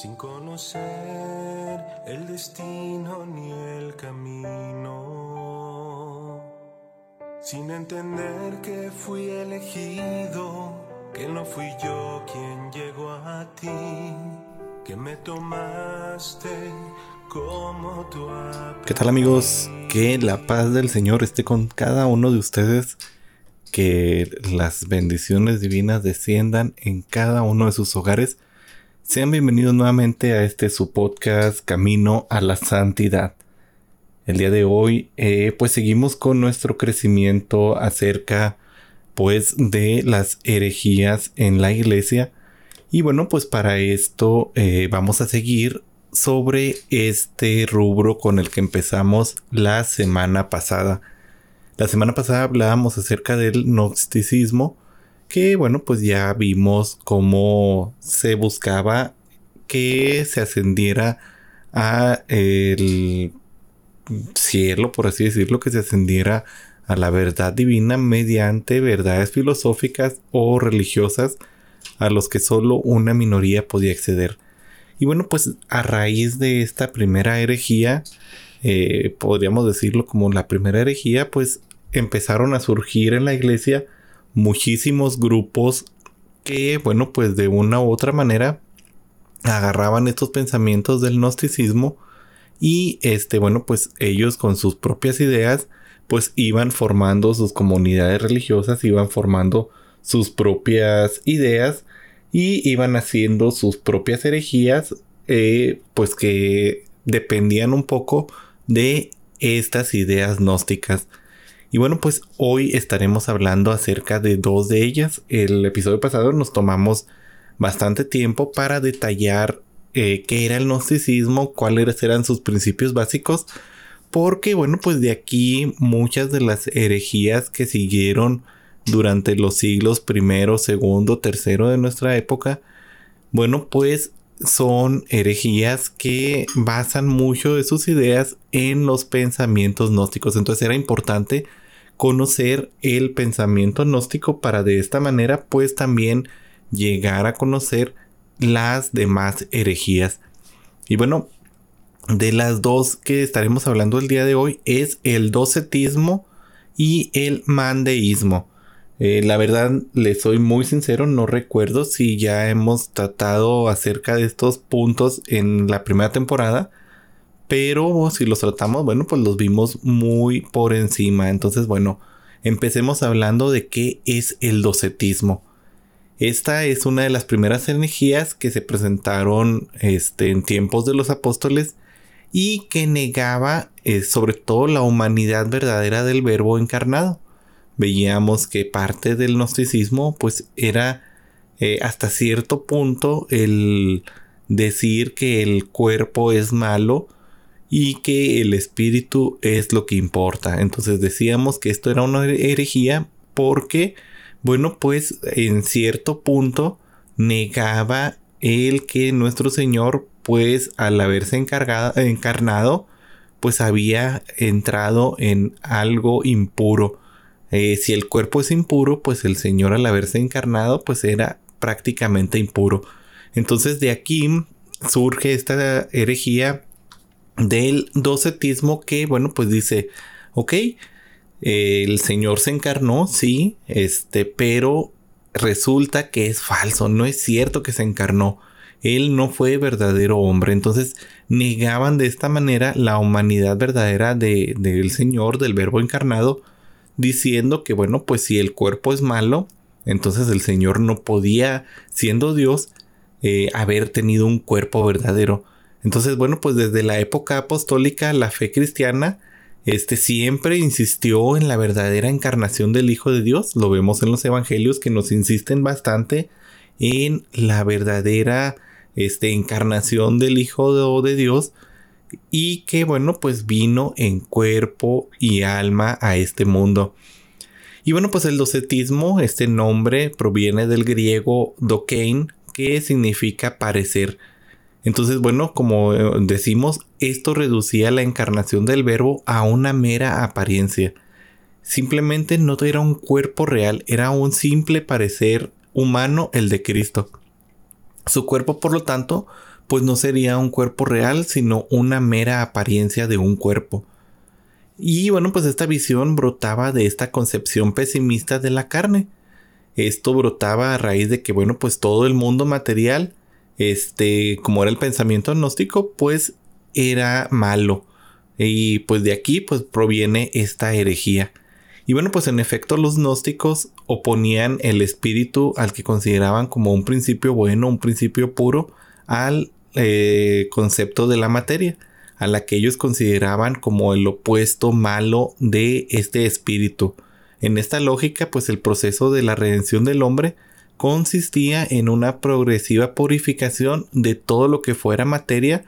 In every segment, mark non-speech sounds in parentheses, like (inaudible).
sin conocer el destino ni el camino, sin entender que fui elegido, que no fui yo quien llegó a ti, que me tomaste como tu ¿Qué tal amigos? Que la paz del Señor esté con cada uno de ustedes. Que las bendiciones divinas desciendan en cada uno de sus hogares sean bienvenidos nuevamente a este su podcast Camino a la Santidad. El día de hoy eh, pues seguimos con nuestro crecimiento acerca pues de las herejías en la iglesia y bueno pues para esto eh, vamos a seguir sobre este rubro con el que empezamos la semana pasada. La semana pasada hablábamos acerca del gnosticismo que bueno, pues ya vimos cómo se buscaba que se ascendiera a el cielo, por así decirlo, que se ascendiera a la verdad divina mediante verdades filosóficas o religiosas a los que solo una minoría podía acceder. Y bueno, pues a raíz de esta primera herejía, eh, podríamos decirlo como la primera herejía, pues empezaron a surgir en la iglesia muchísimos grupos que, bueno, pues de una u otra manera agarraban estos pensamientos del gnosticismo y este, bueno, pues ellos con sus propias ideas, pues iban formando sus comunidades religiosas, iban formando sus propias ideas y iban haciendo sus propias herejías, eh, pues que dependían un poco de estas ideas gnósticas. Y bueno, pues hoy estaremos hablando acerca de dos de ellas. El episodio pasado nos tomamos bastante tiempo para detallar eh, qué era el gnosticismo, cuáles eran sus principios básicos, porque bueno, pues de aquí muchas de las herejías que siguieron durante los siglos primero, segundo, tercero de nuestra época, bueno, pues son herejías que basan mucho de sus ideas en los pensamientos gnósticos. Entonces era importante conocer el pensamiento gnóstico para de esta manera pues también llegar a conocer las demás herejías. Y bueno, de las dos que estaremos hablando el día de hoy es el docetismo y el mandeísmo. Eh, la verdad, le soy muy sincero, no recuerdo si ya hemos tratado acerca de estos puntos en la primera temporada pero si los tratamos, bueno, pues los vimos muy por encima. Entonces, bueno, empecemos hablando de qué es el docetismo. Esta es una de las primeras energías que se presentaron este, en tiempos de los apóstoles y que negaba eh, sobre todo la humanidad verdadera del verbo encarnado. Veíamos que parte del gnosticismo pues era eh, hasta cierto punto el decir que el cuerpo es malo y que el espíritu es lo que importa. Entonces decíamos que esto era una herejía porque, bueno, pues en cierto punto negaba el que nuestro Señor, pues al haberse encarnado, pues había entrado en algo impuro. Eh, si el cuerpo es impuro, pues el Señor al haberse encarnado, pues era prácticamente impuro. Entonces de aquí surge esta herejía del docetismo que, bueno, pues dice, ok, el Señor se encarnó, sí, este, pero resulta que es falso, no es cierto que se encarnó. Él no fue verdadero hombre. Entonces negaban de esta manera la humanidad verdadera de, del Señor, del Verbo encarnado, diciendo que, bueno, pues si el cuerpo es malo, entonces el Señor no podía, siendo Dios, eh, haber tenido un cuerpo verdadero. Entonces, bueno, pues desde la época apostólica, la fe cristiana este siempre insistió en la verdadera encarnación del Hijo de Dios. Lo vemos en los evangelios que nos insisten bastante en la verdadera este, encarnación del Hijo de, Dios y que bueno pues vino en cuerpo y alma a este mundo. Y bueno pues el docetismo, este nombre proviene del griego dokein que significa parecer. Entonces, bueno, como eh, decimos, esto reducía la encarnación del verbo a una mera apariencia. Simplemente no era un cuerpo real, era un simple parecer humano el de Cristo. Su cuerpo, por lo tanto, pues no sería un cuerpo real, sino una mera apariencia de un cuerpo. Y bueno, pues esta visión brotaba de esta concepción pesimista de la carne. Esto brotaba a raíz de que, bueno, pues todo el mundo material, este, como era el pensamiento gnóstico, pues era malo. Y pues de aquí, pues proviene esta herejía. Y bueno, pues en efecto los gnósticos oponían el espíritu al que consideraban como un principio bueno, un principio puro, al eh, concepto de la materia, a la que ellos consideraban como el opuesto malo de este espíritu. En esta lógica, pues el proceso de la redención del hombre consistía en una progresiva purificación de todo lo que fuera materia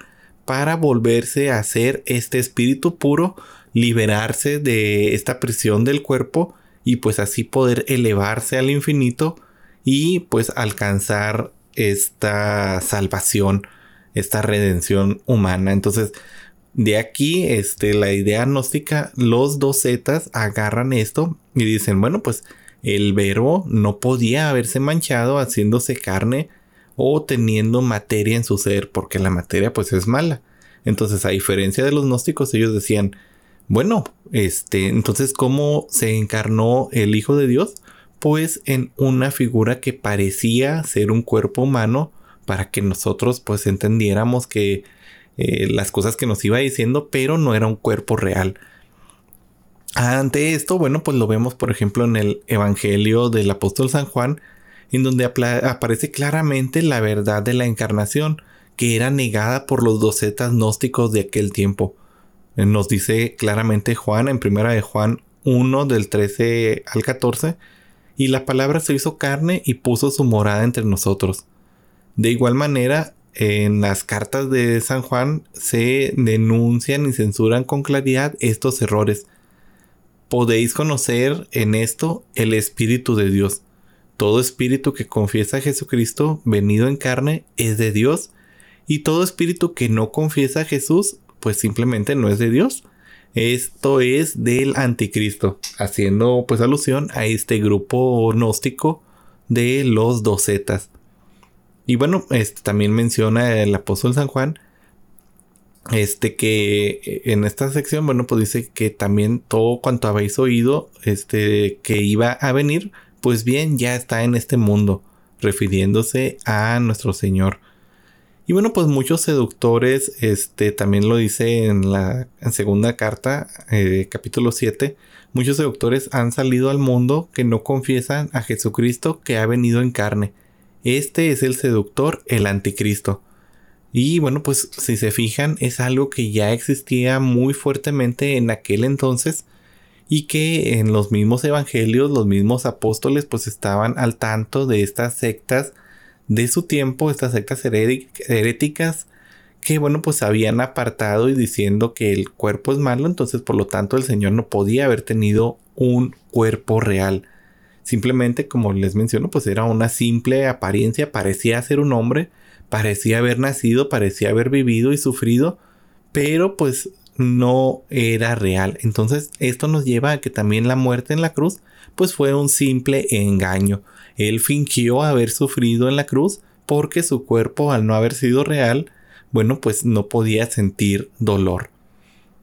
para volverse a ser este espíritu puro, liberarse de esta prisión del cuerpo y pues así poder elevarse al infinito y pues alcanzar esta salvación, esta redención humana. Entonces, de aquí, este, la idea gnóstica, los docetas agarran esto y dicen, bueno, pues el verbo no podía haberse manchado haciéndose carne o teniendo materia en su ser, porque la materia pues es mala. Entonces, a diferencia de los gnósticos, ellos decían, bueno, este, entonces, ¿cómo se encarnó el Hijo de Dios? Pues en una figura que parecía ser un cuerpo humano para que nosotros pues entendiéramos que eh, las cosas que nos iba diciendo, pero no era un cuerpo real. Ante esto, bueno, pues lo vemos por ejemplo en el Evangelio del apóstol San Juan, en donde aparece claramente la verdad de la encarnación, que era negada por los docetas gnósticos de aquel tiempo. Eh, nos dice claramente Juan en primera de Juan 1 del 13 al 14, y la palabra se hizo carne y puso su morada entre nosotros. De igual manera, en las cartas de San Juan se denuncian y censuran con claridad estos errores. Podéis conocer en esto el Espíritu de Dios. Todo espíritu que confiesa a Jesucristo venido en carne es de Dios, y todo espíritu que no confiesa a Jesús, pues simplemente no es de Dios. Esto es del anticristo, haciendo pues alusión a este grupo gnóstico de los docetas. Y bueno, este, también menciona el apóstol San Juan, este que eh, en esta sección, bueno, pues dice que también todo cuanto habéis oído, este, que iba a venir, pues bien, ya está en este mundo, refiriéndose a nuestro Señor. Y bueno, pues muchos seductores, este, también lo dice en la segunda carta, eh, capítulo 7, muchos seductores han salido al mundo que no confiesan a Jesucristo que ha venido en carne este es el seductor, el anticristo. Y bueno, pues si se fijan, es algo que ya existía muy fuertemente en aquel entonces y que en los mismos evangelios, los mismos apóstoles, pues estaban al tanto de estas sectas de su tiempo, estas sectas heréticas que bueno, pues habían apartado y diciendo que el cuerpo es malo, entonces por lo tanto el Señor no podía haber tenido un cuerpo real. Simplemente, como les menciono, pues era una simple apariencia, parecía ser un hombre, parecía haber nacido, parecía haber vivido y sufrido, pero pues no era real. Entonces, esto nos lleva a que también la muerte en la cruz, pues fue un simple engaño. Él fingió haber sufrido en la cruz porque su cuerpo, al no haber sido real, bueno, pues no podía sentir dolor.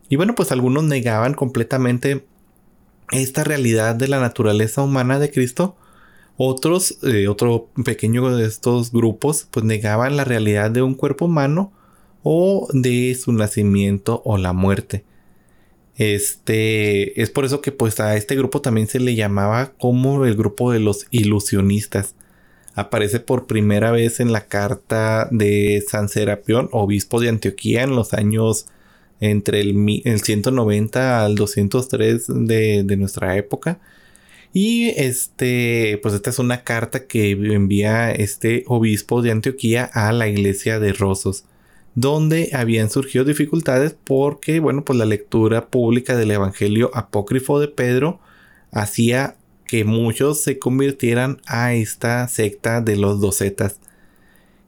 Y bueno, pues algunos negaban completamente esta realidad de la naturaleza humana de Cristo, otros, eh, otro pequeño de estos grupos, pues negaban la realidad de un cuerpo humano o de su nacimiento o la muerte. Este es por eso que pues a este grupo también se le llamaba como el grupo de los ilusionistas. Aparece por primera vez en la carta de San Serapión, obispo de Antioquía en los años entre el, el 190 al 203 de, de, nuestra época. Y este, pues esta es una carta que envía este obispo de Antioquía a la iglesia de Rosos, donde habían surgido dificultades porque, bueno, pues la lectura pública del Evangelio apócrifo de Pedro hacía que muchos se convirtieran a esta secta de los docetas.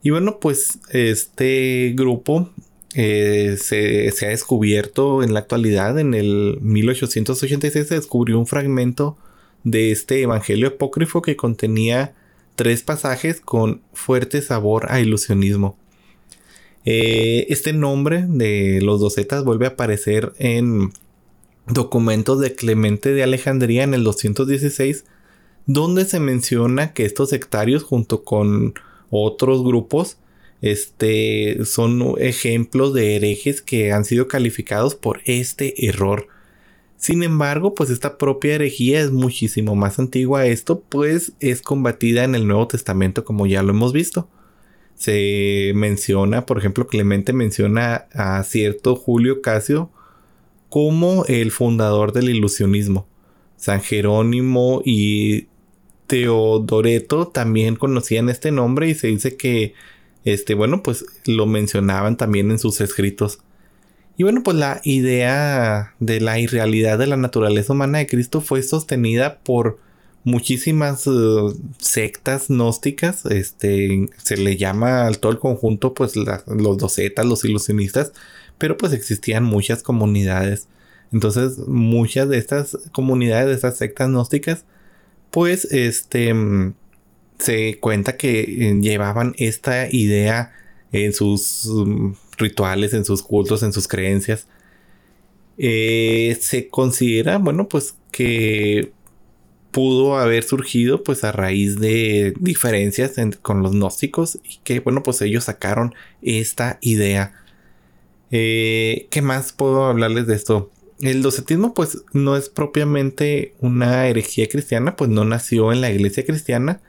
Y bueno, pues este grupo eh, se, ha descubierto en la actualidad, en el 1886 se descubrió un fragmento de este Evangelio apócrifo que contenía tres pasajes con fuerte sabor a ilusionismo. Eh, este nombre de los docetas vuelve a aparecer en documentos de Clemente de Alejandría en el 216, donde se menciona que estos sectarios junto con otros grupos este, son ejemplos de herejes que han sido calificados por este error. Sin embargo, pues esta propia herejía es muchísimo más antigua esto, pues es combatida en el Nuevo Testamento como ya lo hemos visto. Se menciona, por ejemplo, Clemente menciona a cierto Julio Casio como el fundador del ilusionismo. San Jerónimo y Teodoreto también conocían este nombre y se dice que, este, bueno, pues lo mencionaban también en sus escritos. Y bueno, pues la idea de la irrealidad de la naturaleza humana de Cristo fue sostenida por muchísimas uh, sectas gnósticas. Este se le llama al todo el conjunto, pues los docetas, los ilusionistas, pero pues existían muchas comunidades. Entonces, muchas de estas comunidades, de estas sectas gnósticas, pues este se cuenta que eh, llevaban esta idea en sus um, rituales, en sus cultos, en sus creencias. Eh, se considera, bueno, pues que pudo haber surgido pues a raíz de diferencias con los gnósticos y que bueno pues ellos sacaron esta idea. Eh, ¿Qué más puedo hablarles de esto? el docetismo pues no es propiamente una herejía cristiana, pues no nació en la iglesia cristiana,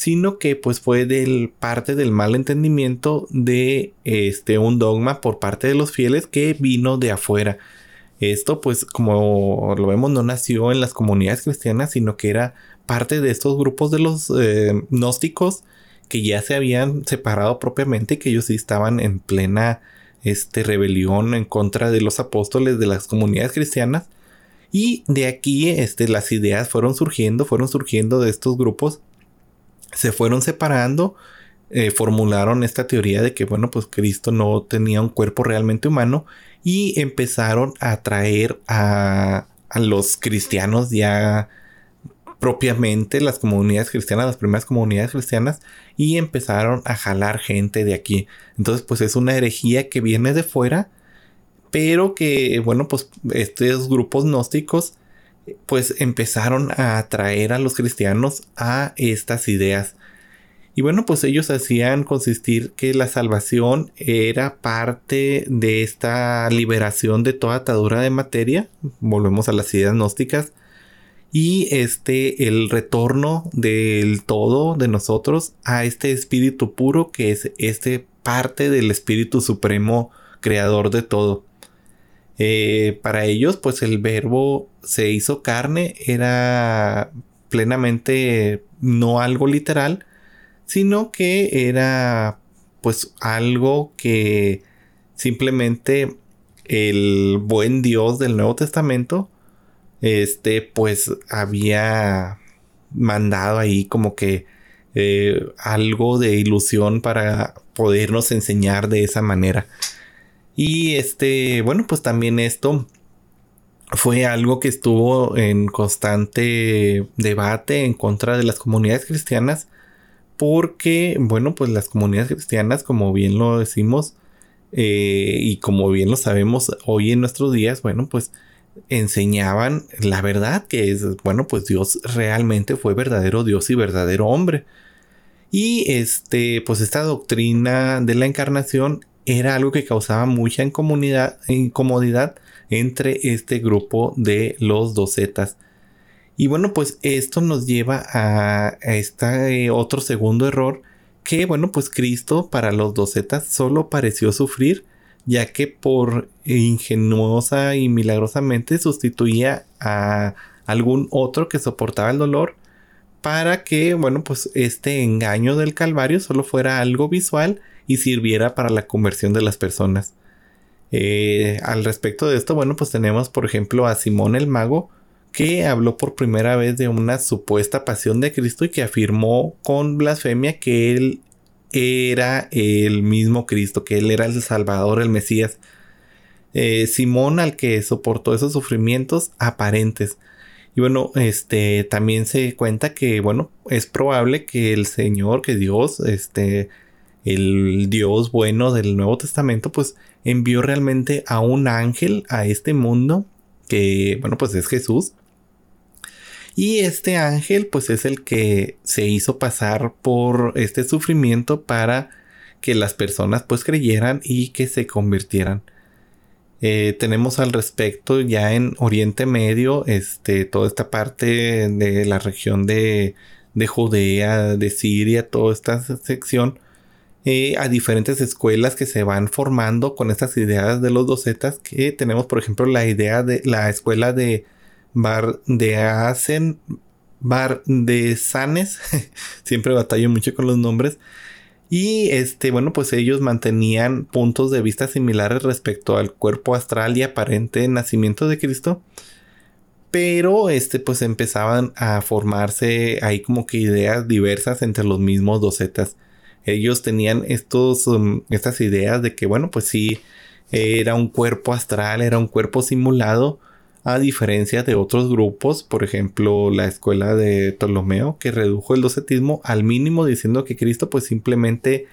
sino que pues fue del parte del mal entendimiento de este un dogma por parte de los fieles que vino de afuera. Esto pues como lo vemos no nació en las comunidades cristianas, sino que era parte de estos grupos de los eh, gnósticos que ya se habían separado propiamente, que ellos sí estaban en plena este, rebelión en contra de los apóstoles de las comunidades cristianas. Y de aquí este, las ideas fueron surgiendo, fueron surgiendo de estos grupos, se fueron separando, eh, formularon esta teoría de que, bueno, pues Cristo no tenía un cuerpo realmente humano y empezaron a atraer a, a los cristianos ya propiamente las comunidades cristianas, las primeras comunidades cristianas, y empezaron a jalar gente de aquí. Entonces, pues es una herejía que viene de fuera, pero que, bueno, pues estos grupos gnósticos, pues empezaron a atraer a los cristianos a estas ideas. Y bueno, pues ellos hacían consistir que la salvación era parte de esta liberación de toda atadura de materia. Volvemos a las ideas gnósticas y este el retorno del todo de nosotros a este espíritu puro que es este parte del espíritu supremo creador de todo eh, para ellos pues el verbo se hizo carne era plenamente no algo literal sino que era pues algo que simplemente el buen Dios del Nuevo Testamento este pues había mandado ahí como que eh, algo de ilusión para podernos enseñar de esa manera. Y este, bueno, pues también esto fue algo que estuvo en constante debate en contra de las comunidades cristianas porque, bueno, pues las comunidades cristianas, como bien lo decimos eh, y como bien lo sabemos hoy en nuestros días, bueno, pues enseñaban la verdad, que es, bueno, pues Dios realmente fue verdadero Dios y verdadero hombre. Y este, pues esta doctrina de la encarnación era algo que causaba mucha incomodidad entre este grupo de los docetas. Y bueno, pues esto nos lleva a, este otro segundo error, que bueno, pues Cristo para los docetas solo pareció sufrir ya que por ingenuosa y milagrosamente sustituía a algún otro que soportaba el dolor para que, bueno, pues este engaño del Calvario solo fuera algo visual y sirviera para la conversión de las personas. Eh, al respecto de esto, bueno, pues tenemos por ejemplo a Simón el Mago, que habló por primera vez de una supuesta pasión de Cristo y que afirmó con blasfemia que él era el mismo Cristo, que él era el Salvador, el Mesías. Eh, Simón al que soportó esos sufrimientos aparentes. Y bueno, este también se cuenta que, bueno, es probable que el Señor, que Dios, este, el Dios bueno del Nuevo Testamento, pues envió realmente a un ángel a este mundo, que bueno, pues es Jesús. Y este ángel, pues es el que se hizo pasar por este sufrimiento para que las personas pues creyeran y que se convirtieran. Eh, tenemos al respecto ya en Oriente Medio, este, toda esta parte de la región de, de Judea, de Siria, toda esta sección, eh, a diferentes escuelas que se van formando con estas ideas de los docetas, que tenemos por ejemplo la idea de la escuela de Bar de Asen, Bar de Sanes, (laughs) siempre batallo mucho con los nombres, y este, bueno, pues ellos mantenían puntos de vista similares respecto al cuerpo astral y aparente nacimiento de Cristo. Pero este, pues empezaban a formarse ahí como que ideas diversas entre los mismos docetas. Ellos tenían estos, um, estas ideas de que, bueno, pues sí, era un cuerpo astral, era un cuerpo simulado, a diferencia de otros grupos, por ejemplo la escuela de Ptolomeo, que redujo el docetismo al mínimo diciendo que Cristo pues simplemente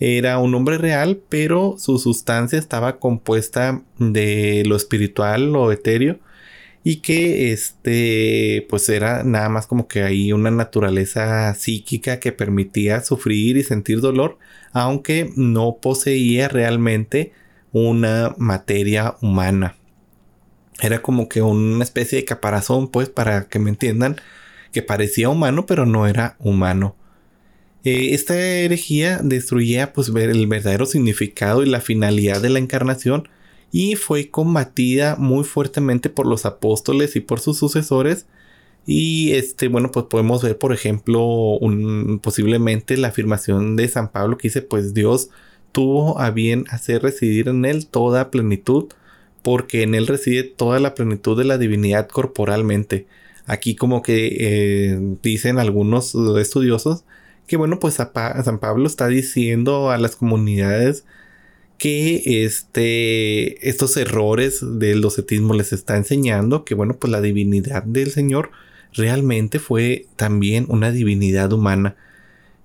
era un hombre real, pero su sustancia estaba compuesta de lo espiritual, lo etéreo, y que este pues era nada más como que hay una naturaleza psíquica que permitía sufrir y sentir dolor, aunque no poseía realmente una materia humana. Era como que una especie de caparazón, pues, para que me entiendan, que parecía humano, pero no era humano. Eh, esta herejía destruía, pues, el verdadero significado y la finalidad de la encarnación y fue combatida muy fuertemente por los apóstoles y por sus sucesores. Y este, bueno, pues podemos ver, por ejemplo, un, posiblemente la afirmación de San Pablo que dice, pues Dios tuvo a bien hacer residir en él toda plenitud porque en él reside toda la plenitud de la divinidad corporalmente. Aquí como que eh, dicen algunos estudiosos que bueno, pues San Pablo está diciendo a las comunidades que este, estos errores del docetismo les está enseñando que bueno, pues la divinidad del Señor realmente fue también una divinidad humana.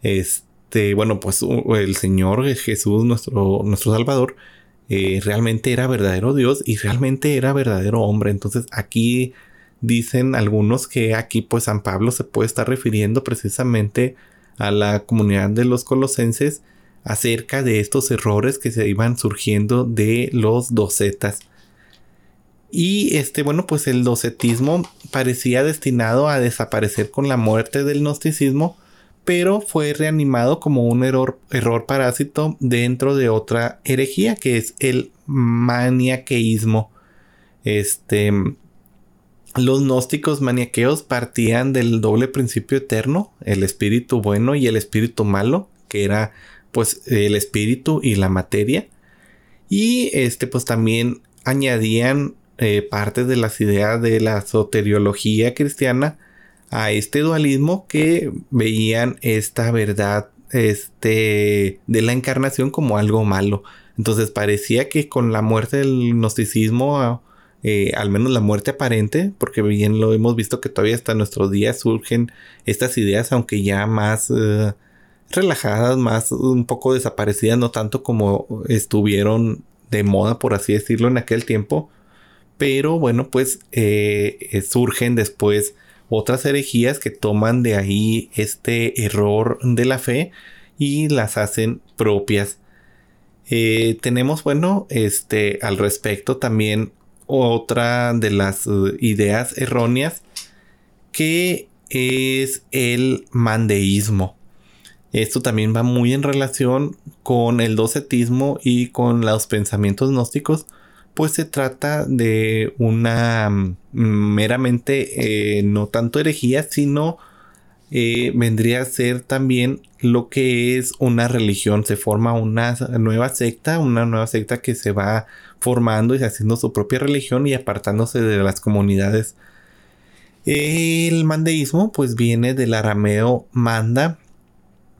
Este, bueno, pues el Señor Jesús, nuestro, nuestro Salvador, eh, realmente era verdadero Dios y realmente era verdadero hombre. Entonces aquí dicen algunos que aquí pues San Pablo se puede estar refiriendo precisamente a la comunidad de los colosenses acerca de estos errores que se iban surgiendo de los docetas. Y este, bueno, pues el docetismo parecía destinado a desaparecer con la muerte del gnosticismo, pero fue reanimado como un error, error parásito dentro de otra herejía que es el maniaqueísmo. Este, los gnósticos maniaqueos partían del doble principio eterno, el espíritu bueno y el espíritu malo, que era pues el espíritu y la materia. Y este pues también añadían eh, partes de las ideas de la soteriología cristiana a este dualismo que veían esta verdad este, de la encarnación como algo malo. Entonces parecía que con la muerte del gnosticismo, eh, al menos la muerte aparente, porque bien lo hemos visto que todavía hasta nuestros días surgen estas ideas, aunque ya más eh, relajadas, más un poco desaparecidas, no tanto como estuvieron de moda, por así decirlo, en aquel tiempo. Pero bueno, pues eh, surgen después otras herejías que toman de ahí este error de la fe y las hacen propias. Eh, tenemos, bueno, este, al respecto también otra de las uh, ideas erróneas que es el mandeísmo. Esto también va muy en relación con el docetismo y con los pensamientos gnósticos pues se trata de una mm, meramente eh, no tanto herejía, sino eh, vendría a ser también lo que es una religión. Se forma una nueva secta, una nueva secta que se va formando y haciendo su propia religión y apartándose de las comunidades. El mandeísmo pues viene del arameo manda,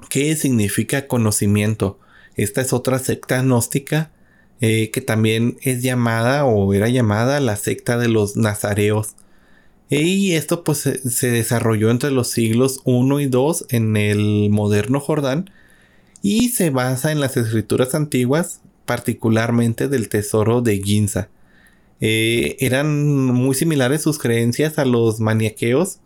que significa conocimiento. Esta es otra secta gnóstica eh, que también es llamada o era llamada la secta de los nazareos. Y esto pues se desarrolló entre los siglos 1 y 2 en el moderno Jordán y se basa en las escrituras antiguas, particularmente del tesoro de Ginza. Eh, eran muy similares sus creencias a los maniaqueos,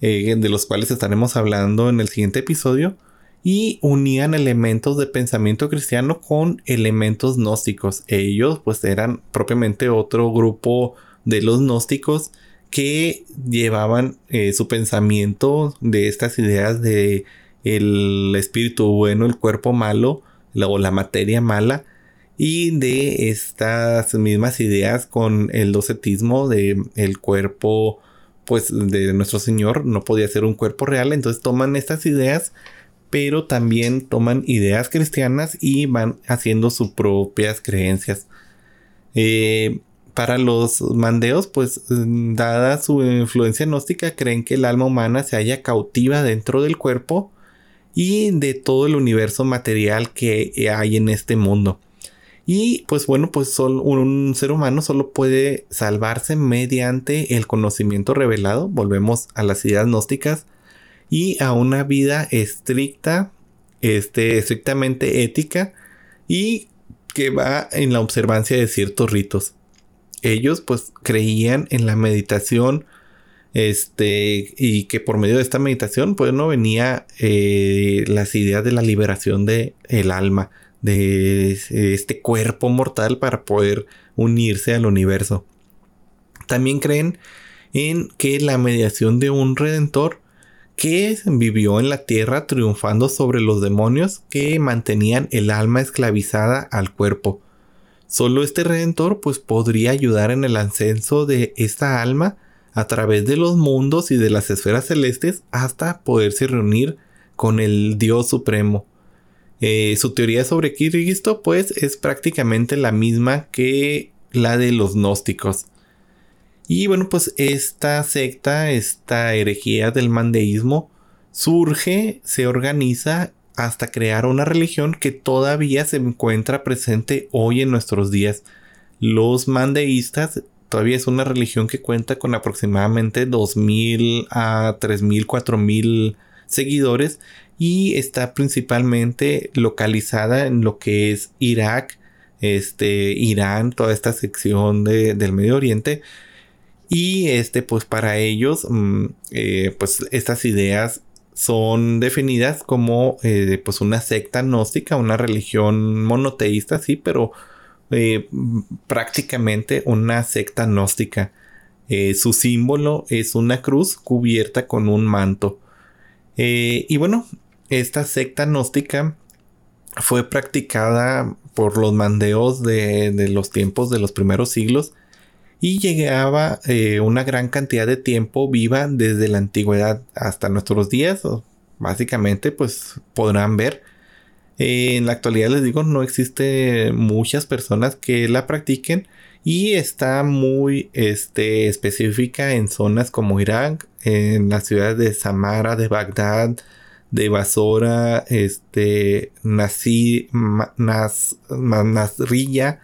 eh, de los cuales estaremos hablando en el siguiente episodio, y unían elementos de pensamiento cristiano con elementos gnósticos. Ellos pues eran propiamente otro grupo de los gnósticos que llevaban eh, su pensamiento de estas ideas de el espíritu bueno, el cuerpo malo o la materia mala y de estas mismas ideas con el docetismo de el cuerpo pues de nuestro Señor no podía ser un cuerpo real, entonces toman estas ideas pero también toman ideas cristianas y van haciendo sus propias creencias. Eh, para los mandeos, pues dada su influencia gnóstica, creen que el alma humana se halla cautiva dentro del cuerpo y de todo el universo material que hay en este mundo. Y pues bueno, pues un ser humano solo puede salvarse mediante el conocimiento revelado. Volvemos a las ideas gnósticas y a una vida estricta, este, estrictamente ética y que va en la observancia de ciertos ritos. Ellos pues creían en la meditación este y que por medio de esta meditación pues no venía eh, las ideas de la liberación de el alma de este cuerpo mortal para poder unirse al universo también creen en que la mediación de un redentor que vivió en la tierra triunfando sobre los demonios que mantenían el alma esclavizada al cuerpo. Solo este redentor pues podría ayudar en el ascenso de esta alma a través de los mundos y de las esferas celestes hasta poderse reunir con el Dios Supremo. Eh, su teoría sobre Cristo pues es prácticamente la misma que la de los gnósticos. Y bueno, pues esta secta, esta herejía del mandeísmo, surge, se organiza hasta crear una religión que todavía se encuentra presente hoy en nuestros días. Los mandeístas todavía es una religión que cuenta con aproximadamente 2.000 a 3.000, 4.000 seguidores y está principalmente localizada en lo que es Irak, este, Irán, toda esta sección del Medio Oriente y este, pues para ellos, mm, eh, pues estas ideas son definidas como eh, pues una secta gnóstica, una religión monoteísta, sí, pero eh, prácticamente una secta gnóstica. su símbolo es una cruz cubierta con un manto. y bueno, esta secta gnóstica fue practicada por los mandeos de los tiempos de los primeros siglos y llegaba eh, una gran cantidad de tiempo viva desde la antigüedad hasta nuestros días. Básicamente, pues podrán ver. En la actualidad les digo, no existe muchas personas que la practiquen y está muy este, específica en zonas como Irak, en las ciudades de Samara, de Bagdad, de Basora, este, Nasi, Nas, Nasrilla,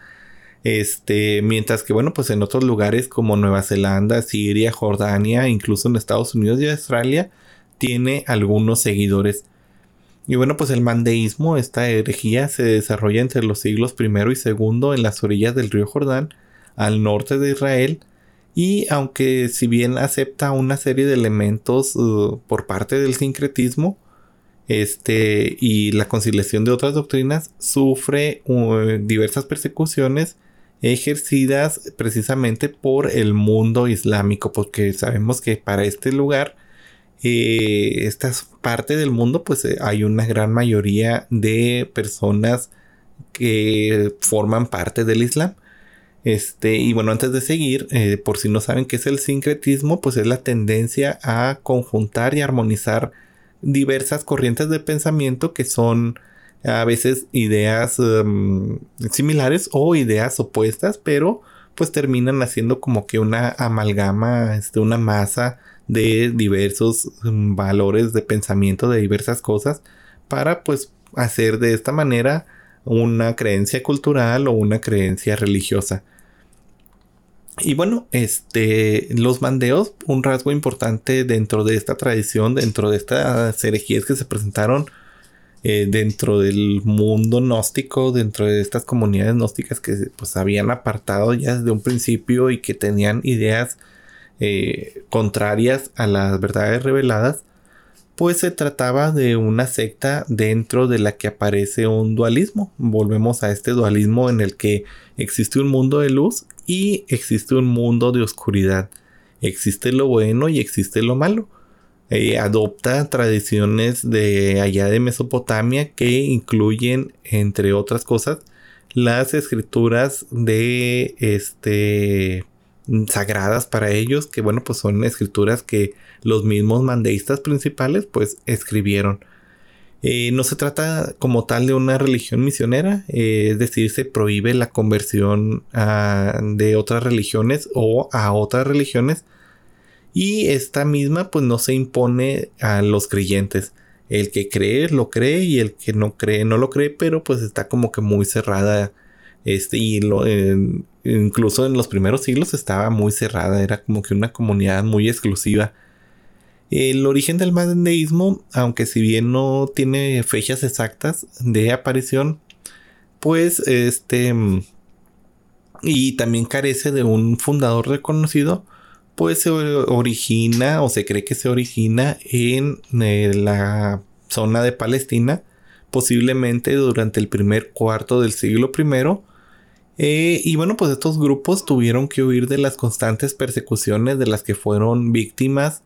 este, mientras que bueno, pues en otros lugares como Nueva Zelanda, Siria, Jordania, incluso en Estados Unidos y Australia, tiene algunos seguidores. Y bueno, pues el mandeísmo, esta herejía, se desarrolla entre los siglos I y II en las orillas del río Jordán, al norte de Israel, y aunque si bien acepta una serie de elementos uh, por parte del sincretismo, este, y la conciliación de otras doctrinas, sufre uh, diversas persecuciones ejercidas precisamente por el mundo islámico, porque sabemos que para este lugar, eh, esta parte del mundo, pues eh, hay una gran mayoría de personas que forman parte del Islam. Este, y bueno, antes de seguir, eh, por si no saben qué es el sincretismo, pues es la tendencia a conjuntar y armonizar diversas corrientes de pensamiento que son a veces ideas em, similares o ideas opuestas, pero pues terminan haciendo como que una amalgama, este, una masa de diversos em, valores de pensamiento de diversas cosas para pues hacer de esta manera una creencia cultural o una creencia religiosa. Y bueno, este, los mandeos, un rasgo importante dentro de esta tradición, dentro de estas herejías que se presentaron eh, dentro del mundo gnóstico, dentro de estas comunidades gnósticas que pues habían apartado ya desde un principio y que tenían ideas eh, contrarias a las verdades reveladas, pues se trataba de una secta dentro de la que aparece un dualismo. Volvemos a este dualismo en el que existe un mundo de luz y existe un mundo de oscuridad. Existe lo bueno y existe lo malo. Eh, adopta tradiciones de allá de Mesopotamia que incluyen, entre otras cosas, las escrituras de este sagradas para ellos, que bueno, pues son escrituras que los mismos mandeístas principales pues escribieron. Eh, no se trata como tal de una religión misionera, eh, es decir, se prohíbe la conversión de otras religiones o a otras religiones y esta misma pues no se impone a los creyentes. El que cree lo cree y el que no cree no lo cree, pero pues está como que muy cerrada. Este, y lo, incluso en los primeros siglos estaba muy cerrada, era como que una comunidad muy exclusiva. El origen del mandeísmo, aunque si bien no tiene fechas exactas de aparición, pues este y también carece de un fundador reconocido, pues se origina o se cree que se origina en eh, la zona de Palestina, posiblemente durante el primer cuarto del siglo I. Eh, y bueno, pues estos grupos tuvieron que huir de las constantes persecuciones de las que fueron víctimas,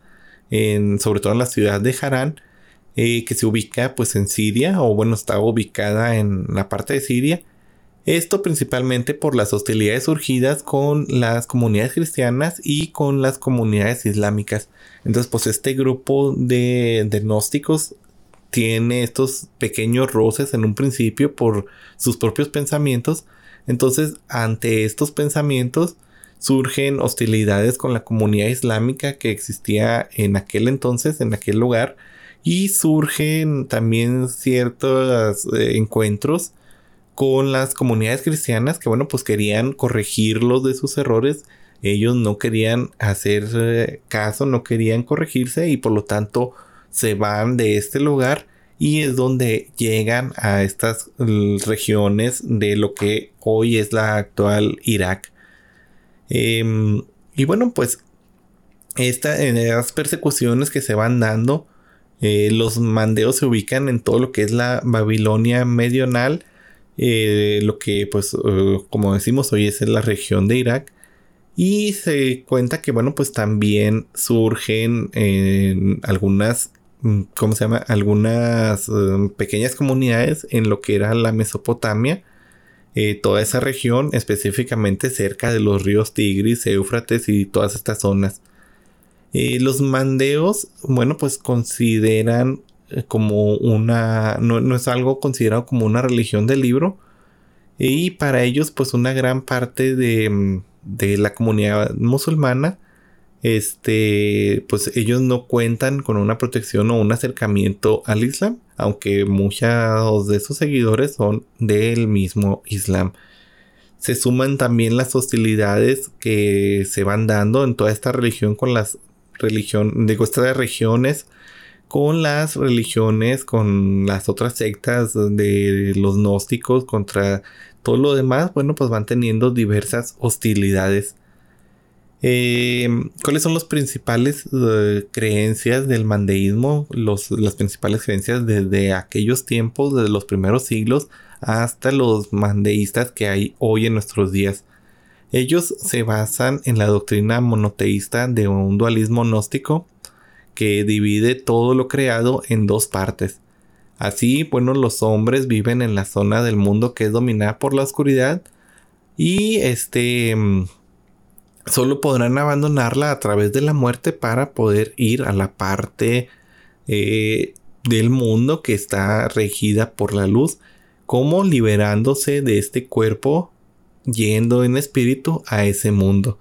en, sobre todo en la ciudad de Harán, eh, que se ubica pues en Siria, o bueno, estaba ubicada en la parte de Siria, esto principalmente por las hostilidades surgidas con las comunidades cristianas y con las comunidades islámicas. Entonces, pues este grupo de, gnósticos tiene estos pequeños roces en un principio por sus propios pensamientos. Entonces, ante estos pensamientos surgen hostilidades con la comunidad islámica que existía en aquel entonces, en aquel lugar. Y surgen también ciertos eh, encuentros con las comunidades cristianas que bueno pues querían corregirlos de sus errores. Ellos no querían hacer caso no querían corregirse y por lo tanto se van de este lugar y es donde llegan a estas regiones de lo que hoy es la actual Irak. Em, y bueno pues esta, en las persecuciones que se van dando eh, los mandeos se ubican en todo lo que es la Babilonia meridional eh, lo que pues eh, como decimos hoy es en la región de Irak. Y se cuenta que bueno pues también surgen en algunas mm, ¿cómo se llama? algunas eh, pequeñas comunidades en lo que era la Mesopotamia. Toda esa región específicamente cerca de los ríos Tigris, Éufrates y todas estas zonas. Los mandeos bueno pues consideran como una, no, es algo considerado como una religión del libro. Y para ellos, pues una gran parte de, mm, de la comunidad musulmana, este, pues ellos no cuentan con una protección o un acercamiento al Islam, aunque muchos de sus seguidores son del mismo Islam. Se suman también las hostilidades que se van dando en toda esta religión con las religión, de estas regiones con las religiones, con las otras sectas de los gnósticos, contra todo lo demás, bueno, pues van teniendo diversas hostilidades. Eh, ¿Cuáles son las principales eh, creencias del mandeísmo? las principales creencias desde aquellos tiempos, desde los primeros siglos hasta los mandeístas que hay hoy en nuestros días. Ellos se basan en la doctrina monoteísta de un dualismo gnóstico que divide todo lo creado en dos partes. Así, bueno, los hombres viven en la zona del mundo que es dominada por la oscuridad y este mm, solo podrán abandonarla a través de la muerte para poder ir a la parte eh, del mundo que está regida por la luz, como liberándose de este cuerpo yendo en espíritu a ese mundo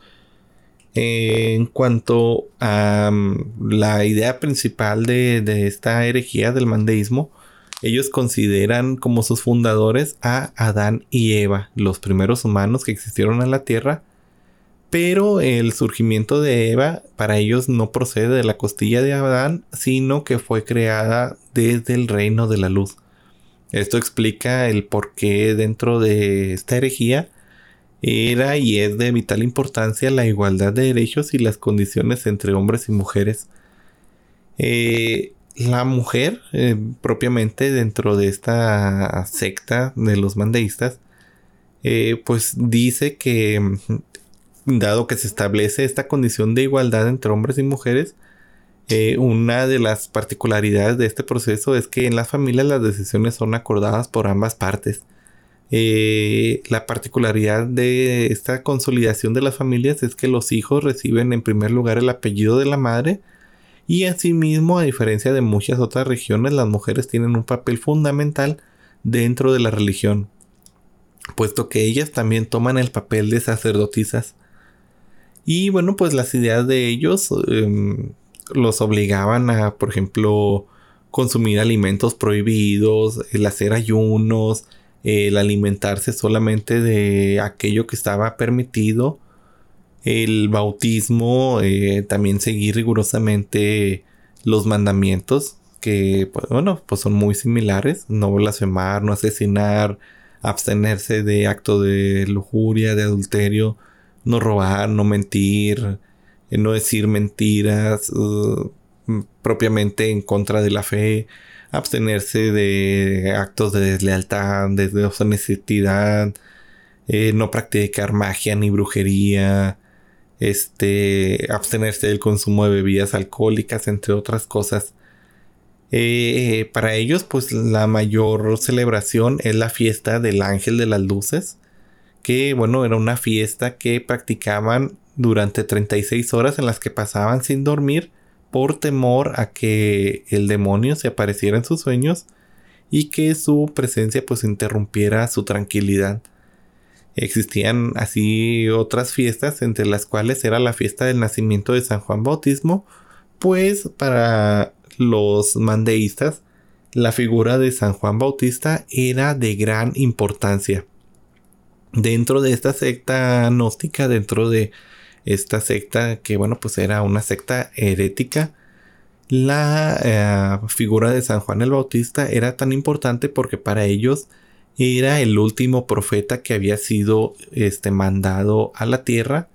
en cuanto a mm, la idea principal de, esta herejía del mandeísmo, ellos consideran como sus fundadores a Adán y Eva, los primeros humanos que existieron en la Tierra, pero el surgimiento de Eva para ellos no procede de la costilla de Adán, sino que fue creada desde el reino de la luz. Esto explica el por qué dentro de esta herejía era y es de vital importancia la igualdad de derechos y las condiciones entre hombres y mujeres. Eh, la mujer, eh, propiamente dentro de esta secta de los mandeístas, eh, pues dice que, mm, dado que se establece esta condición de igualdad entre hombres y mujeres, eh, una de las particularidades de este proceso es que en las familias las decisiones son acordadas por ambas partes. La particularidad de esta consolidación de las familias es que los hijos reciben en primer lugar el apellido de la madre, y asimismo, a diferencia de muchas otras regiones, las mujeres tienen un papel fundamental dentro de la religión, puesto que ellas también toman el papel de sacerdotisas. Y bueno, pues las ideas de ellos em, los obligaban a, por ejemplo, consumir alimentos prohibidos, el hacer ayunos, el alimentarse solamente de aquello que estaba permitido el bautismo, eh, también seguir rigurosamente los mandamientos, que, pues, bueno, pues son muy similares, no blasfemar, no asesinar, abstenerse de acto de lujuria, de adulterio, no robar, no mentir, eh, no decir mentiras uh, propiamente en contra de la fe, abstenerse de actos de deslealtad, de deshonestidad, eh, no practicar magia ni brujería, este, abstenerse del consumo de bebidas alcohólicas, entre otras cosas. Eh, para ellos, pues la mayor celebración es la fiesta del Ángel de las Luces, que bueno, era una fiesta que practicaban durante 36 horas en las que pasaban sin dormir por temor a que el demonio se apareciera en sus sueños y que su presencia pues interrumpiera su tranquilidad. Existían así otras fiestas, entre las cuales era la fiesta del nacimiento de San Juan Bautismo, pues para los mandeístas la figura de San Juan Bautista era de gran importancia. Dentro de esta secta gnóstica, dentro de esta secta que bueno pues era una secta herética, la eh, figura de San Juan el Bautista era tan importante porque para ellos era el último profeta que había sido este, mandado a la tierra.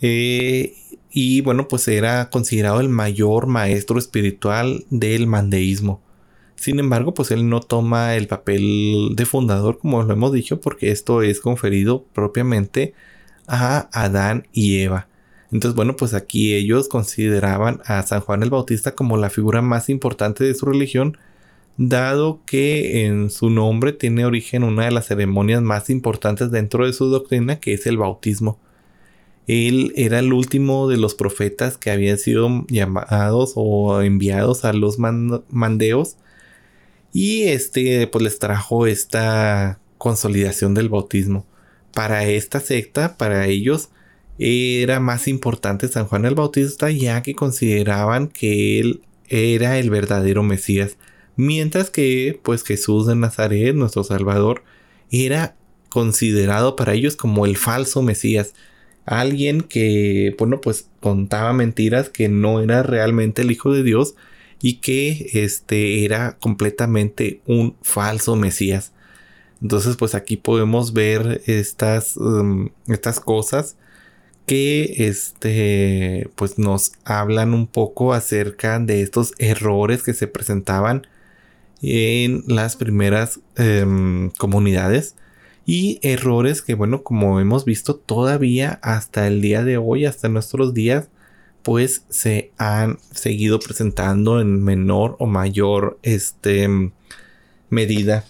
Eh, y bueno, pues era considerado el mayor maestro espiritual del mandeísmo. Sin embargo, pues él no toma el papel de fundador, como lo hemos dicho, porque esto es conferido propiamente a Adán y Eva. Entonces, bueno, pues aquí ellos consideraban a San Juan el Bautista como la figura más importante de su religión, dado que en su nombre tiene origen una de las ceremonias más importantes dentro de su doctrina, que es el bautismo. Él era el último de los profetas que habían sido llamados o enviados a los mandeos y este pues les trajo esta consolidación del bautismo. Para esta secta, para ellos, era más importante San Juan el Bautista ya que consideraban que él era el verdadero Mesías Mientras que, pues Jesús de Nazaret, nuestro Salvador, era considerado para ellos como el falso Mesías. Alguien que, bueno, pues contaba mentiras, que no era realmente el Hijo de Dios y que este era completamente un falso Mesías. Entonces, pues aquí podemos ver estas, um, estas cosas que este pues nos hablan un poco acerca de estos errores que se presentaban en las primeras em, comunidades y errores que bueno como hemos visto todavía hasta el día de hoy hasta nuestros días pues se han seguido presentando en menor o mayor este, medida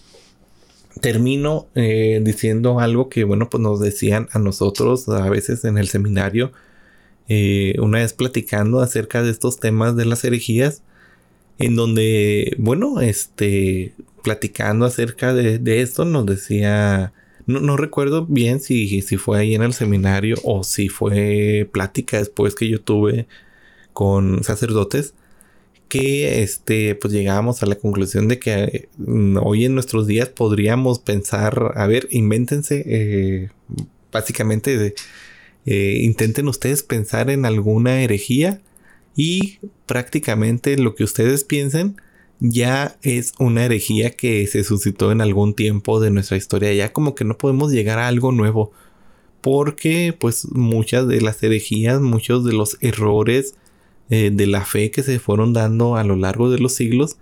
termino eh, diciendo algo que bueno pues nos decían a nosotros a veces en el seminario eh, una vez platicando acerca de estos temas de las herejías en donde, bueno, este, platicando acerca de, esto, nos decía, no, recuerdo bien si, si fue ahí en el seminario o si fue plática después que yo tuve con sacerdotes, que este, pues llegábamos a la conclusión de que mm, hoy en nuestros días podríamos pensar, a ver, invéntense, eh, básicamente, eh, intenten ustedes pensar en alguna herejía y prácticamente lo que ustedes piensen ya es una herejía que se suscitó en algún tiempo de nuestra historia. Ya como que no podemos llegar a algo nuevo. Porque pues muchas de las herejías, muchos de los errores eh, de la fe que se fueron dando a lo largo de los siglos,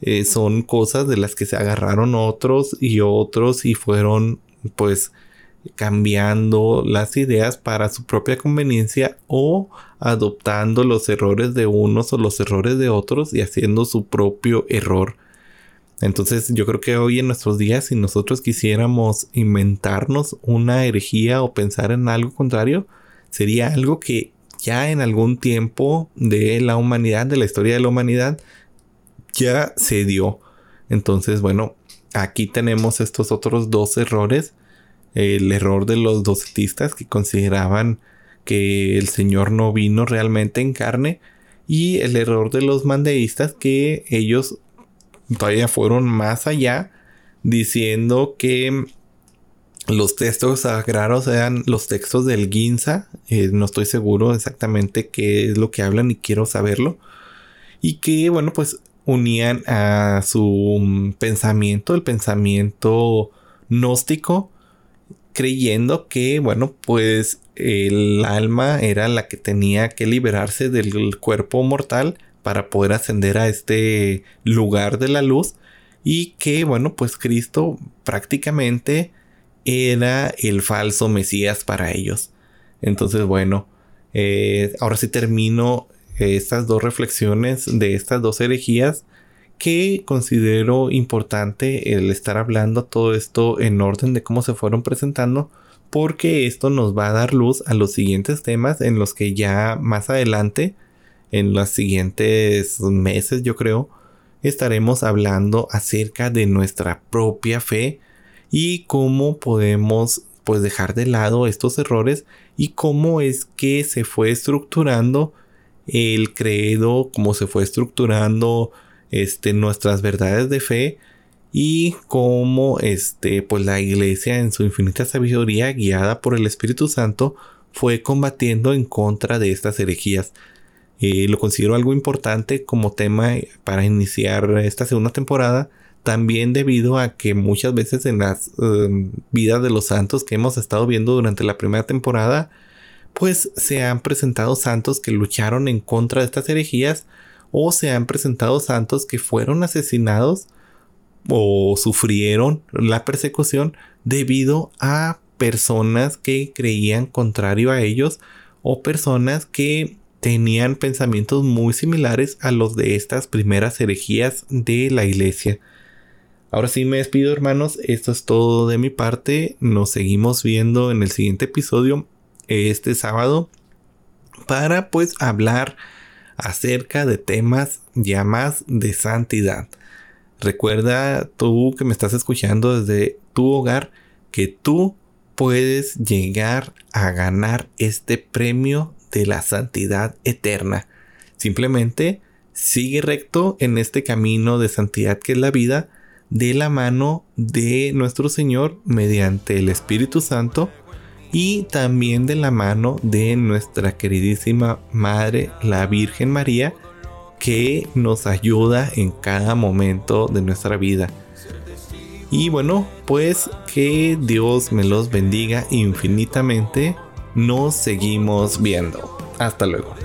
eh, son cosas de las que se agarraron otros y otros y fueron pues cambiando las ideas para su propia conveniencia o adoptando los errores de unos o los errores de otros y haciendo su propio error. Entonces yo creo que hoy en nuestros días si nosotros quisiéramos inventarnos una herejía o pensar en algo contrario, sería algo que ya en algún tiempo de la humanidad, de la historia de la humanidad, ya se dio. Entonces, bueno, aquí tenemos estos otros dos errores. El error de los docetistas que consideraban que el Señor no vino realmente en carne. Y el error de los mandeístas que ellos todavía fueron más allá diciendo que los textos sagrados eran los textos del Ginza. Eh, no estoy seguro exactamente qué es lo que hablan y quiero saberlo. Y que, bueno, pues unían a su pensamiento, el pensamiento gnóstico, creyendo que, bueno, pues el alma era la que tenía que liberarse del cuerpo mortal para poder ascender a este lugar de la luz y que, bueno, pues Cristo prácticamente era el falso Mesías para ellos. Entonces, bueno, eh, ahora sí termino estas dos reflexiones de estas dos herejías que considero importante el estar hablando todo esto en orden de cómo se fueron presentando porque esto nos va a dar luz a los siguientes temas en los que ya más adelante en los siguientes meses yo creo estaremos hablando acerca de nuestra propia fe y cómo podemos pues dejar de lado estos errores y cómo es que se fue estructurando el credo, cómo se fue estructurando este, nuestras verdades de fe y cómo este, pues la iglesia en su infinita sabiduría guiada por el Espíritu Santo fue combatiendo en contra de estas herejías. Eh, lo considero algo importante como tema para iniciar esta segunda temporada, también debido a que muchas veces en las em, vidas de los santos que hemos estado viendo durante la primera temporada, pues se han presentado santos que lucharon en contra de estas herejías o se han presentado santos que fueron asesinados o sufrieron la persecución debido a personas que creían contrario a ellos o personas que tenían pensamientos muy similares a los de estas primeras herejías de la iglesia. Ahora sí me despido hermanos, esto es todo de mi parte, nos seguimos viendo en el siguiente episodio este sábado para pues hablar acerca de temas ya más de santidad. Recuerda tú que me estás escuchando desde tu hogar que tú puedes llegar a ganar este premio de la santidad eterna. Simplemente sigue recto en este camino de santidad que es la vida de la mano de nuestro Señor mediante el Espíritu Santo y también de la mano de nuestra queridísima Madre, la Virgen María, que nos ayuda en cada momento de nuestra vida. Y bueno, pues que Dios me los bendiga infinitamente. Nos seguimos viendo. Hasta luego.